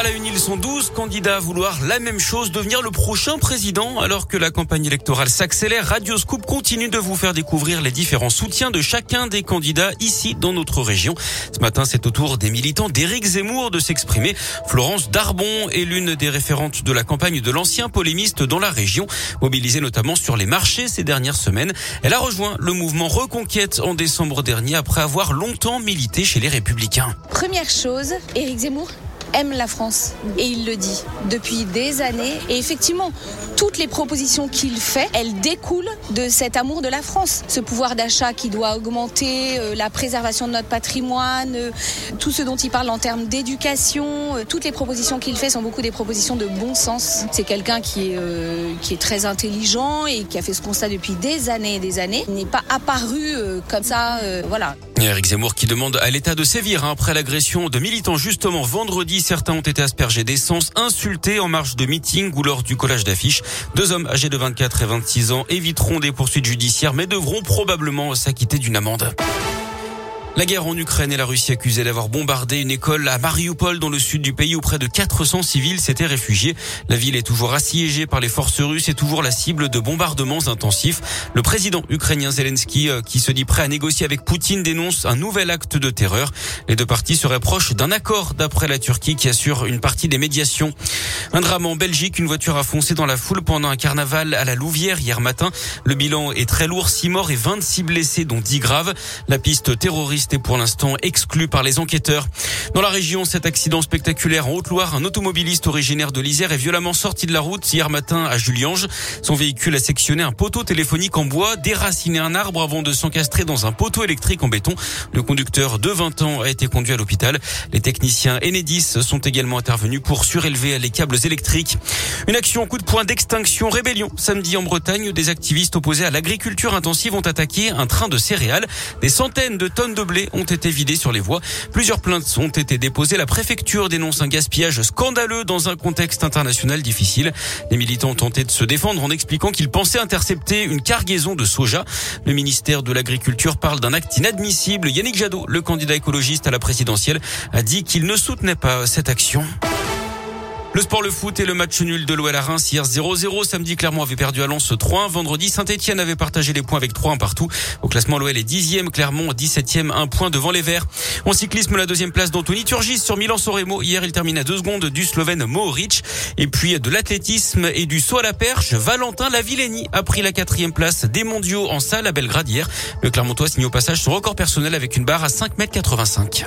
À la une, ils sont 12 candidats à vouloir la même chose, devenir le prochain président. Alors que la campagne électorale s'accélère, Radio Scoop continue de vous faire découvrir les différents soutiens de chacun des candidats ici dans notre région. Ce matin, c'est au tour des militants d'Éric Zemmour de s'exprimer. Florence Darbon est l'une des référentes de la campagne de l'ancien polémiste dans la région, mobilisée notamment sur les marchés ces dernières semaines. Elle a rejoint le mouvement Reconquête en décembre dernier après avoir longtemps milité chez les Républicains. Première chose, Éric Zemmour aime la France et il le dit depuis des années. Et effectivement, toutes les propositions qu'il fait, elles découlent de cet amour de la France. Ce pouvoir d'achat qui doit augmenter, euh, la préservation de notre patrimoine, euh, tout ce dont il parle en termes d'éducation, euh, toutes les propositions qu'il fait sont beaucoup des propositions de bon sens. C'est quelqu'un qui est, qui est très intelligent et qui a fait ce constat depuis des années et des années. Il n'est pas apparu comme ça, voilà. Eric Zemmour qui demande à l'État de sévir hein, après l'agression de militants justement vendredi certains ont été aspergés d'essence, insultés en marche de meeting ou lors du collage d'affiches. Deux hommes âgés de 24 et 26 ans éviteront des poursuites judiciaires mais devront probablement s'acquitter d'une amende. La guerre en Ukraine et la Russie accusée d'avoir bombardé une école à Mariupol dans le sud du pays où près de 400 civils s'étaient réfugiés. La ville est toujours assiégée par les forces russes et toujours la cible de bombardements intensifs. Le président ukrainien Zelensky, euh, qui se dit prêt à négocier avec Poutine, dénonce un nouvel acte de terreur. Les deux parties seraient proches d'un accord d'après la Turquie qui assure une partie des médiations. Un drame en Belgique, une voiture a foncé dans la foule pendant un carnaval à la Louvière hier matin. Le bilan est très lourd, 6 morts et 26 blessés dont 10 graves. La piste terroriste est pour l'instant exclu par les enquêteurs. Dans la région, cet accident spectaculaire en Haute-Loire, un automobiliste originaire de l'Isère est violemment sorti de la route hier matin à Juliange. Son véhicule a sectionné un poteau téléphonique en bois, déraciné un arbre avant de s'encastrer dans un poteau électrique en béton. Le conducteur de 20 ans a été conduit à l'hôpital. Les techniciens Enedis sont également intervenus pour surélever les câbles électriques. Une action coup de poing d'extinction rébellion. Samedi en Bretagne, des activistes opposés à l'agriculture intensive ont attaqué un train de céréales. Des centaines de tonnes de ont été vidés sur les voies. Plusieurs plaintes ont été déposées. La préfecture dénonce un gaspillage scandaleux dans un contexte international difficile. Les militants ont tenté de se défendre en expliquant qu'ils pensaient intercepter une cargaison de soja. Le ministère de l'Agriculture parle d'un acte inadmissible. Yannick Jadot, le candidat écologiste à la présidentielle, a dit qu'il ne soutenait pas cette action. Le sport, le foot et le match nul de l'OL à Reims hier 0-0. Samedi, Clermont avait perdu à Lens 3-1. Vendredi, Saint-Etienne avait partagé les points avec 3-1 partout. Au classement, l'OL est 10e, Clermont 17e, un point devant les Verts. En cyclisme, la deuxième place d'Anthony Turgis sur Milan-Soremo. Hier, il termine à deux secondes du Slovène Mohoric. Et puis, de l'athlétisme et du saut à la perche, Valentin Lavilleni a pris la quatrième place des mondiaux en salle à Belgrade hier. Le Clermontois signe au passage son record personnel avec une barre à 5 m 85.